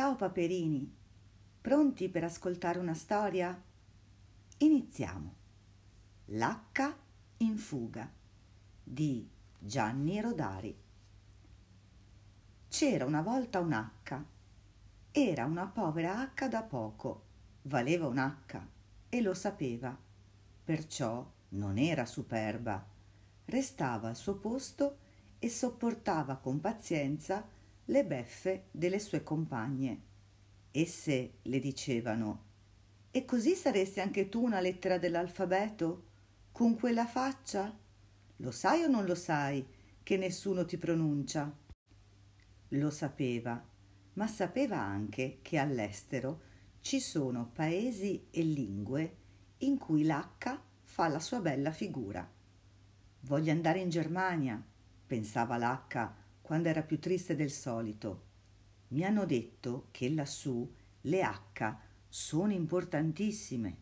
Ciao paperini, pronti per ascoltare una storia? Iniziamo. L'H in fuga di Gianni Rodari. C'era una volta un H. Era una povera H da poco, valeva un H e lo sapeva, perciò non era superba. Restava al suo posto e sopportava con pazienza le beffe delle sue compagne. Esse le dicevano E così saresti anche tu una lettera dell'alfabeto? Con quella faccia? Lo sai o non lo sai che nessuno ti pronuncia? Lo sapeva, ma sapeva anche che all'estero ci sono paesi e lingue in cui l'H fa la sua bella figura. Voglio andare in Germania, pensava l'H quando era più triste del solito. Mi hanno detto che lassù le H sono importantissime.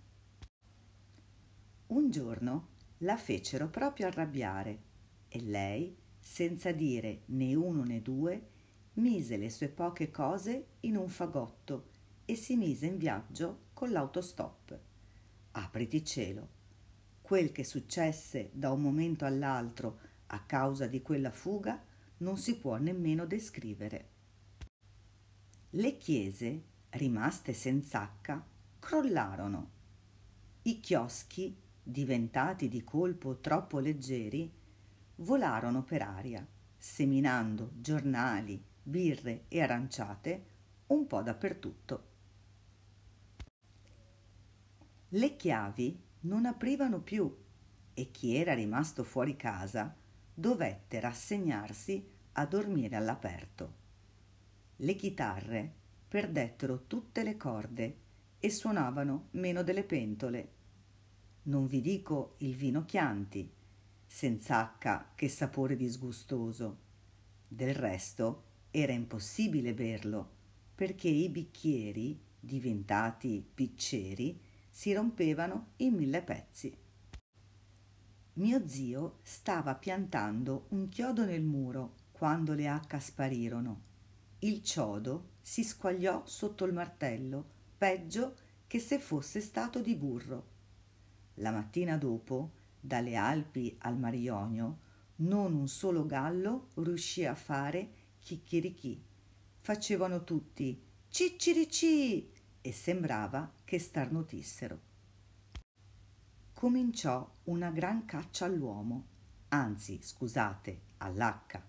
Un giorno la fecero proprio arrabbiare e lei, senza dire né uno né due, mise le sue poche cose in un fagotto e si mise in viaggio con l'autostop. Apriti cielo. Quel che successe da un momento all'altro a causa di quella fuga non si può nemmeno descrivere. Le chiese, rimaste senz'acca, crollarono. I chioschi, diventati di colpo troppo leggeri, volarono per aria, seminando giornali, birre e aranciate un po' dappertutto. Le chiavi non aprivano più e chi era rimasto fuori casa dovette rassegnarsi a dormire all'aperto. Le chitarre perdettero tutte le corde e suonavano meno delle pentole. Non vi dico il vino Chianti, senz'acca che sapore disgustoso. Del resto era impossibile berlo, perché i bicchieri, diventati picceri, si rompevano in mille pezzi mio zio stava piantando un chiodo nel muro quando le H sparirono. Il ciodo si squagliò sotto il martello, peggio che se fosse stato di burro. La mattina dopo, dalle Alpi al Marionio, non un solo gallo riuscì a fare chicchirichì. Facevano tutti ciccirici e sembrava che starnutissero cominciò una gran caccia all'uomo, anzi, scusate, all'H.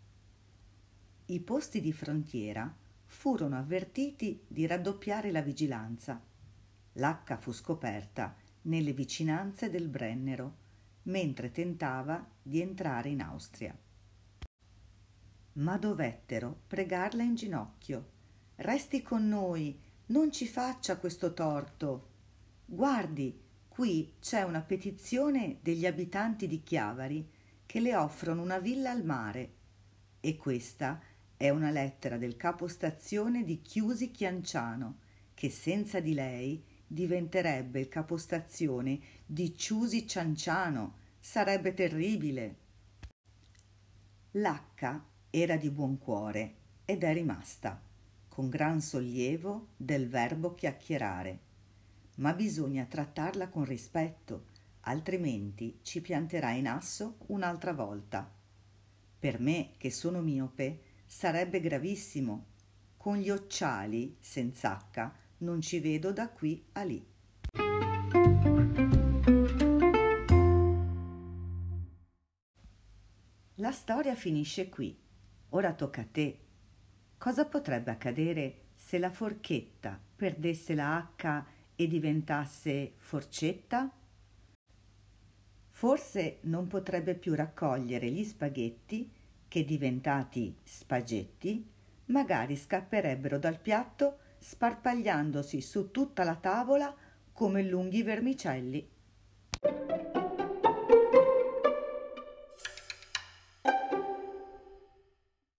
I posti di frontiera furono avvertiti di raddoppiare la vigilanza. L'H fu scoperta nelle vicinanze del Brennero, mentre tentava di entrare in Austria. Ma dovettero pregarla in ginocchio. Resti con noi, non ci faccia questo torto. Guardi, Qui c'è una petizione degli abitanti di Chiavari che le offrono una villa al mare e questa è una lettera del capostazione di Chiusi Chianciano che senza di lei diventerebbe il capostazione di Ciusi Cianciano. Sarebbe terribile. L'H era di buon cuore ed è rimasta, con gran sollievo del verbo chiacchierare ma bisogna trattarla con rispetto, altrimenti ci pianterà in asso un'altra volta. Per me, che sono miope, sarebbe gravissimo. Con gli occiali, senz'acca, non ci vedo da qui a lì. La storia finisce qui. Ora tocca a te. Cosa potrebbe accadere se la forchetta perdesse la H e diventasse forcetta? Forse non potrebbe più raccogliere gli spaghetti che diventati spagetti magari scapperebbero dal piatto sparpagliandosi su tutta la tavola come lunghi vermicelli.